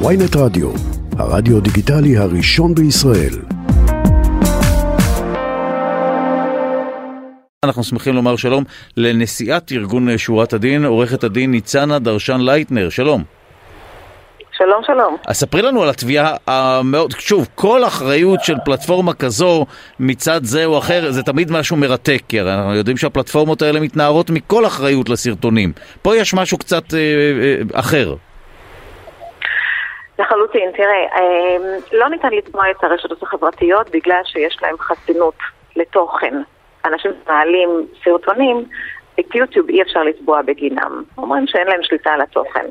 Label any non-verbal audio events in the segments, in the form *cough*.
ynet רדיו, הרדיו דיגיטלי הראשון בישראל. אנחנו שמחים לומר שלום לנשיאת ארגון שורת הדין, עורכת הדין ניצנה דרשן לייטנר, שלום. שלום, שלום. אז ספרי לנו על התביעה המאוד, שוב, כל אחריות של פלטפורמה כזו מצד זה או אחר, זה תמיד משהו מרתק, כי אנחנו יודעים שהפלטפורמות האלה מתנערות מכל אחריות לסרטונים. פה יש משהו קצת אה, אה, אחר. לחלוטין, תראה, אה, לא ניתן לתבוע את הרשתות החברתיות בגלל שיש להם חסינות לתוכן. אנשים מעלים סרטונים, את יוטיוב אי אפשר לתבוע בגינם. אומרים שאין להם שליטה על התוכן.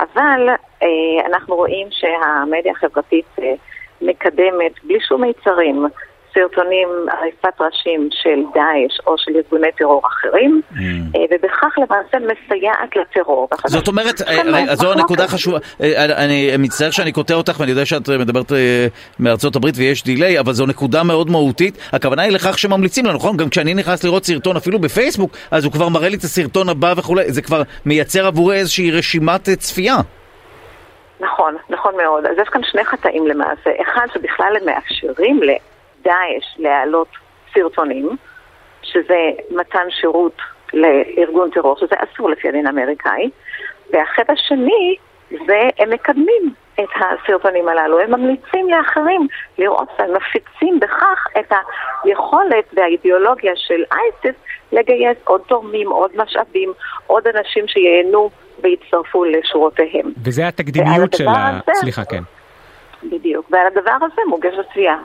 אבל אה, אנחנו רואים שהמדיה החברתית אה, מקדמת בלי שום מיצרים סרטונים עריפת ראשים של דאעש או של ארגוני טרור אחרים, mm. אה, ובכך למעשה מסייעת לטרור. זאת אומרת, אה, זו הנקודה חשובה, אה, אני מצטער שאני קוטע אותך ואני יודע שאת מדברת מארצות הברית ויש דיליי, אבל זו נקודה מאוד מהותית. הכוונה היא לכך שממליצים לנו, נכון? גם כשאני נכנס לראות סרטון אפילו בפייסבוק, אז הוא כבר מראה לי את הסרטון הבא וכולי, זה כבר מייצר עבורי איזושהי רשימת צפייה. נכון, נכון מאוד. אז יש כאן שני חטאים למעשה. אחד, שבכלל הם מאפשרים דאעש להעלות סרטונים, שזה מתן שירות לארגון טרור, שזה אסור לפי הדין האמריקאי, והחטא השני זה הם מקדמים את הסרטונים הללו, הם ממליצים לאחרים לראות והם מפיצים בכך את היכולת והאידיאולוגיה של אייסיס לגייס עוד תורמים, עוד משאבים, עוד אנשים שייהנו ויצטרפו לשורותיהם. וזה התקדימיות של ה... סליחה, כן. בדיוק. ועל הדבר הזה מוגשת תביעה.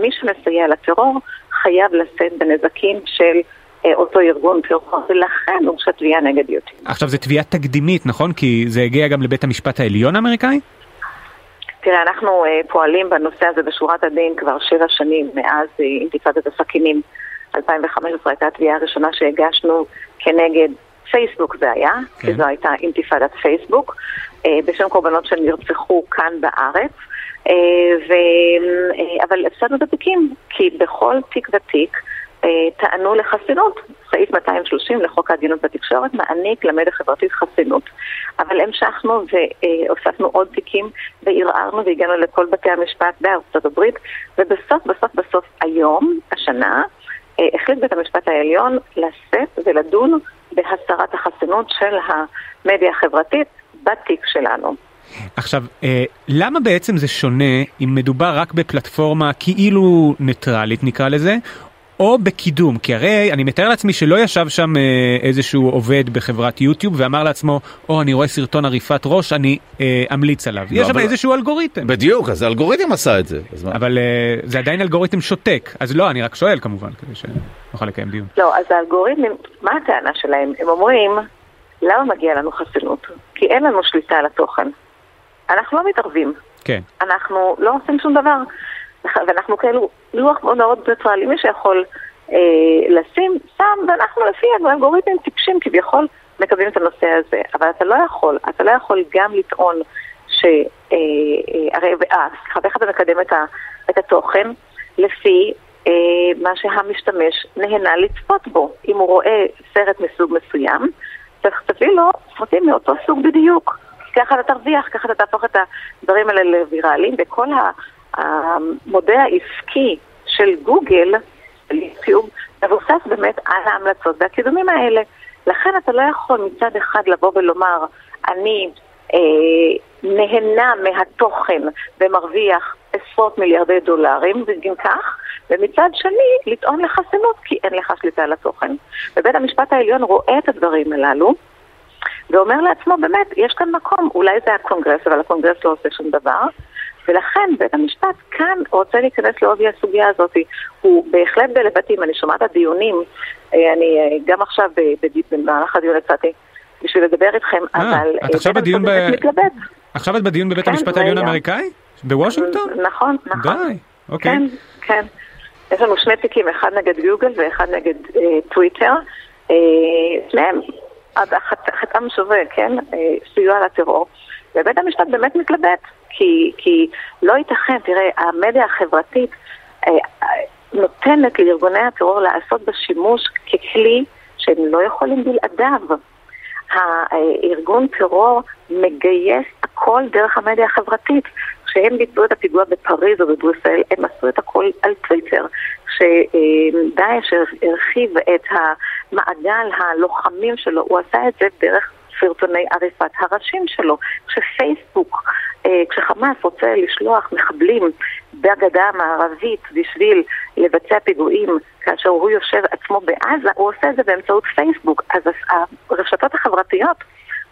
מי שמסייע לטרור חייב לשאת בנזקים של אה, אותו ארגון טרור, ולכן הוגשה תביעה נגד יוטיוב. עכשיו, זו תביעה תקדימית, נכון? כי זה הגיע גם לבית המשפט העליון האמריקאי? תראה, אנחנו uh, פועלים בנושא הזה בשורת הדין כבר שבע שנים מאז uh, אינתיפאדת הסכינים. 2015 הייתה התביעה הראשונה שהגשנו כנגד פייסבוק זה היה, כן. כי זו הייתה אינתיפאדת פייסבוק, בשם קורבנות שנרצחו כאן בארץ. אה, ו... אה, אבל הפסדנו את התיקים, כי בכל תיק ותיק טענו לחסינות. סעיף 230 לחוק ההגינות בתקשורת מעניק למדיה חברתית חסינות. אבל המשכנו והוספנו עוד תיקים וערערנו והגענו לכל בתי המשפט בארצות הברית, ובסוף, בסוף, בסוף היום, השנה, החליט בית המשפט העליון לשאת ולדון בהסרת החסינות של המדיה החברתית בתיק שלנו. עכשיו, אה, למה בעצם זה שונה אם מדובר רק בפלטפורמה כאילו ניטרלית נקרא לזה, או בקידום? כי הרי אני מתאר לעצמי שלא ישב שם אה, איזשהו עובד בחברת יוטיוב ואמר לעצמו, או אני רואה סרטון עריפת ראש, אני אה, אמליץ עליו. לא, יש שם איזשהו אלגוריתם. בדיוק, אז האלגוריתם עשה את זה. אבל אה, זה עדיין אלגוריתם שותק, אז לא, אני רק שואל כמובן, כדי שנוכל לקיים דיון. לא, אז האלגוריתם, מה הטענה שלהם? הם אומרים, למה מגיע לנו חסינות? כי אין לנו שליטה על התוכן. אנחנו לא מתערבים. כן. אנחנו לא עושים שום דבר. ואנחנו כאילו, לוח מאוד מאוד ניטרלי, מי שיכול אה, לשים, שם, ואנחנו לפי האלגוריתמים טיפשים כביכול מקבלים את הנושא הזה. אבל אתה לא יכול, אתה לא יכול גם לטעון ש... אה, אה, הרי, אה, סליחה, ואיך אתה מקדם את, ה, את התוכן? לפי אה, מה שהמשתמש נהנה לצפות בו. אם הוא רואה סרט מסוג מסוים, תביא לו סרטים מאותו סוג בדיוק. ככה אתה תרוויח, ככה אתה תהפוך את הדברים האלה לוויראליים, וכל המודל העסקי של גוגל, של יוטיוב, מבוסס באמת על ההמלצות והקידומים האלה. לכן אתה לא יכול מצד אחד לבוא ולומר, אני אה, נהנה מהתוכן ומרוויח עשרות מיליארדי דולרים, בגין כך, ומצד שני לטעון לחסינות כי אין לך שליטה על התוכן. ובית המשפט העליון רואה את הדברים הללו ואומר לעצמו, באמת, יש כאן מקום, אולי זה הקונגרס, אבל הקונגרס לא עושה שום דבר, ולכן בית המשפט כאן רוצה להיכנס לעובי הסוגיה הזאת. הוא בהחלט בלבטים, אני שומעת הדיונים, אה, אני אה, גם עכשיו במהלך הדיון יצאתי בשביל לדבר איתכם, אה, אבל את עכשיו בדיון ב... עכשיו את בדיון בבית כן, המשפט העליון האמריקאי? בוושינגטון? נכון, נכון. די, אוקיי. כן, כן. יש לנו שני תיקים, אחד נגד גוגל ואחד נגד אה, טוויטר. אה, שניהם, חתם שווה, כן? אה, סיוע לטרור. ובית המשפט באמת מתלבט. כי, כי לא ייתכן, תראה, המדיה החברתית אה, נותנת לארגוני הטרור לעשות בה שימוש ככלי שהם לא יכולים בלעדיו. הארגון טרור מגייס הכל דרך המדיה החברתית. כשהם ביצעו את הפיגוע בפריז או בבריסל, הם עשו את הכל על טוויטר. כשדאעש הרחיב את המעגל הלוחמים שלו, הוא עשה את זה דרך סרטוני עריפת הראשים שלו. כשפייסבוק, אה, כשחמאס רוצה לשלוח מחבלים בגדה המערבית בשביל לבצע פיגועים כאשר הוא יושב עצמו בעזה, הוא עושה את זה באמצעות פייסבוק. אז הרשתות החברתיות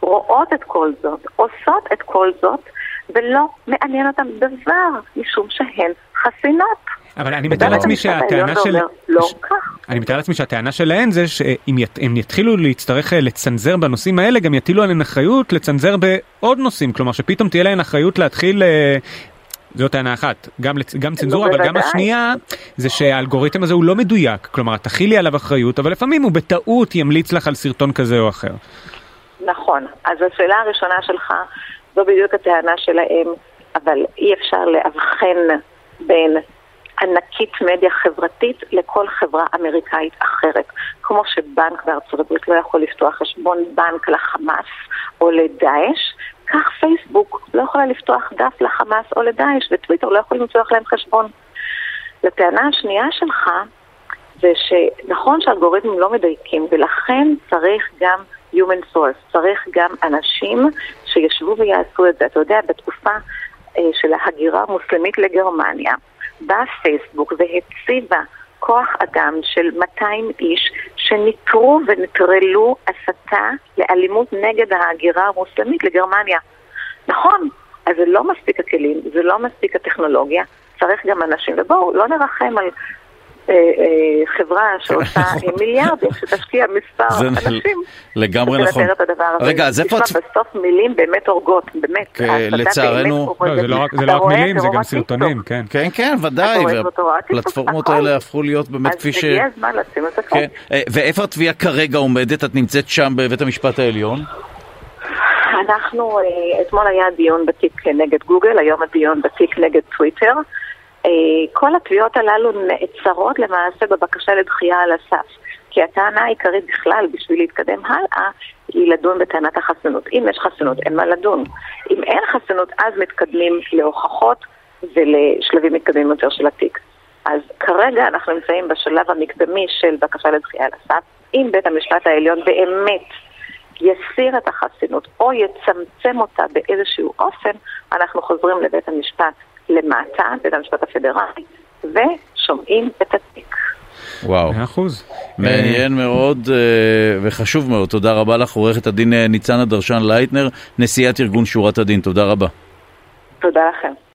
רואות את כל זאת, עושות את כל זאת, ולא מעניין אותן דבר, משום שהן חסינות. אבל אני מתאר לעצמי שהטענה של... לא כך. אני מתאר לעצמי שהטענה שלהן זה שאם הם יתחילו להצטרך אה, לצנזר בנושאים האלה, גם יטילו עליהן אחריות לצנזר בעוד נושאים. כלומר, שפתאום תהיה להן אחריות להתחיל אה, זאת טענה אחת, גם, גם צנזורה, אבל גם השנייה זה שהאלגוריתם הזה הוא לא מדויק, כלומר תכילי עליו אחריות, אבל לפעמים הוא בטעות ימליץ לך על סרטון כזה או אחר. נכון, אז השאלה הראשונה שלך, זו בדיוק הטענה שלהם, אבל אי אפשר לאבחן בין ענקית מדיה חברתית לכל חברה אמריקאית אחרת. כמו שבנק בארצות הברית לא יכול לפתוח חשבון בנק לחמאס או לדאעש, כך פייסבוק לא יכולה לפתוח דף לחמאס או לדאעש, וטוויטר לא יכולים לפתוח להם חשבון. לטענה השנייה שלך, זה שנכון שאלגוריתמים לא מדייקים, ולכן צריך גם Human Source, צריך גם אנשים שישבו ויעשו את זה. אתה יודע, בתקופה אה, של ההגירה המוסלמית לגרמניה, בא פייסבוק והציבה כוח אדם של 200 איש שניטרו ונטרלו הסתה לאלימות נגד ההגירה המוסלמית לגרמניה. נכון, אז זה לא מספיק הכלים, זה לא מספיק הטכנולוגיה, צריך גם אנשים. ובואו, לא נרחם על חברה שעושה *laughs* מיליארדים, שתשקיע מספר אנשים. לגמרי נכון. רגע, אז איפה... תשמע, בסוף מילים באמת הורגות, באמת. לצערנו... לא, זה לא רק לא מילים, זה גם סרטונים, כן. כן, כן, ודאי, והפלטפורמות האלה הפכו להיות באמת כפי ש... אז הגיע הזמן לשים את הכל. כן. אה, ואיפה התביעה כרגע עומדת? את נמצאת שם בבית המשפט העליון? אנחנו, אתמול היה דיון בתיק נגד גוגל, היום הדיון בתיק נגד טוויטר. אה, כל התביעות הללו נעצרות למעשה בבקשה לדחייה על הסף. כי הטענה העיקרית בכלל בשביל להתקדם הלאה היא לדון בטענת החסינות. אם יש חסינות, אין מה לדון. אם אין חסינות, אז מתקדמים להוכחות ולשלבים מתקדמים יותר של התיק. אז כרגע אנחנו נמצאים בשלב המקדמי של בקשה לדחייה על הסף. אם בית המשפט העליון באמת יסיר את החסינות או יצמצם אותה באיזשהו אופן, אנחנו חוזרים לבית המשפט למטה, בית המשפט הפדרלי, ושומעים את התיק. וואו, מאה אחוז. מעניין מאוד אה, וחשוב מאוד. תודה רבה לך, עורכת הדין אה, ניצנה דרשן-לייטנר, נשיאת ארגון שורת הדין. תודה רבה. תודה לכם.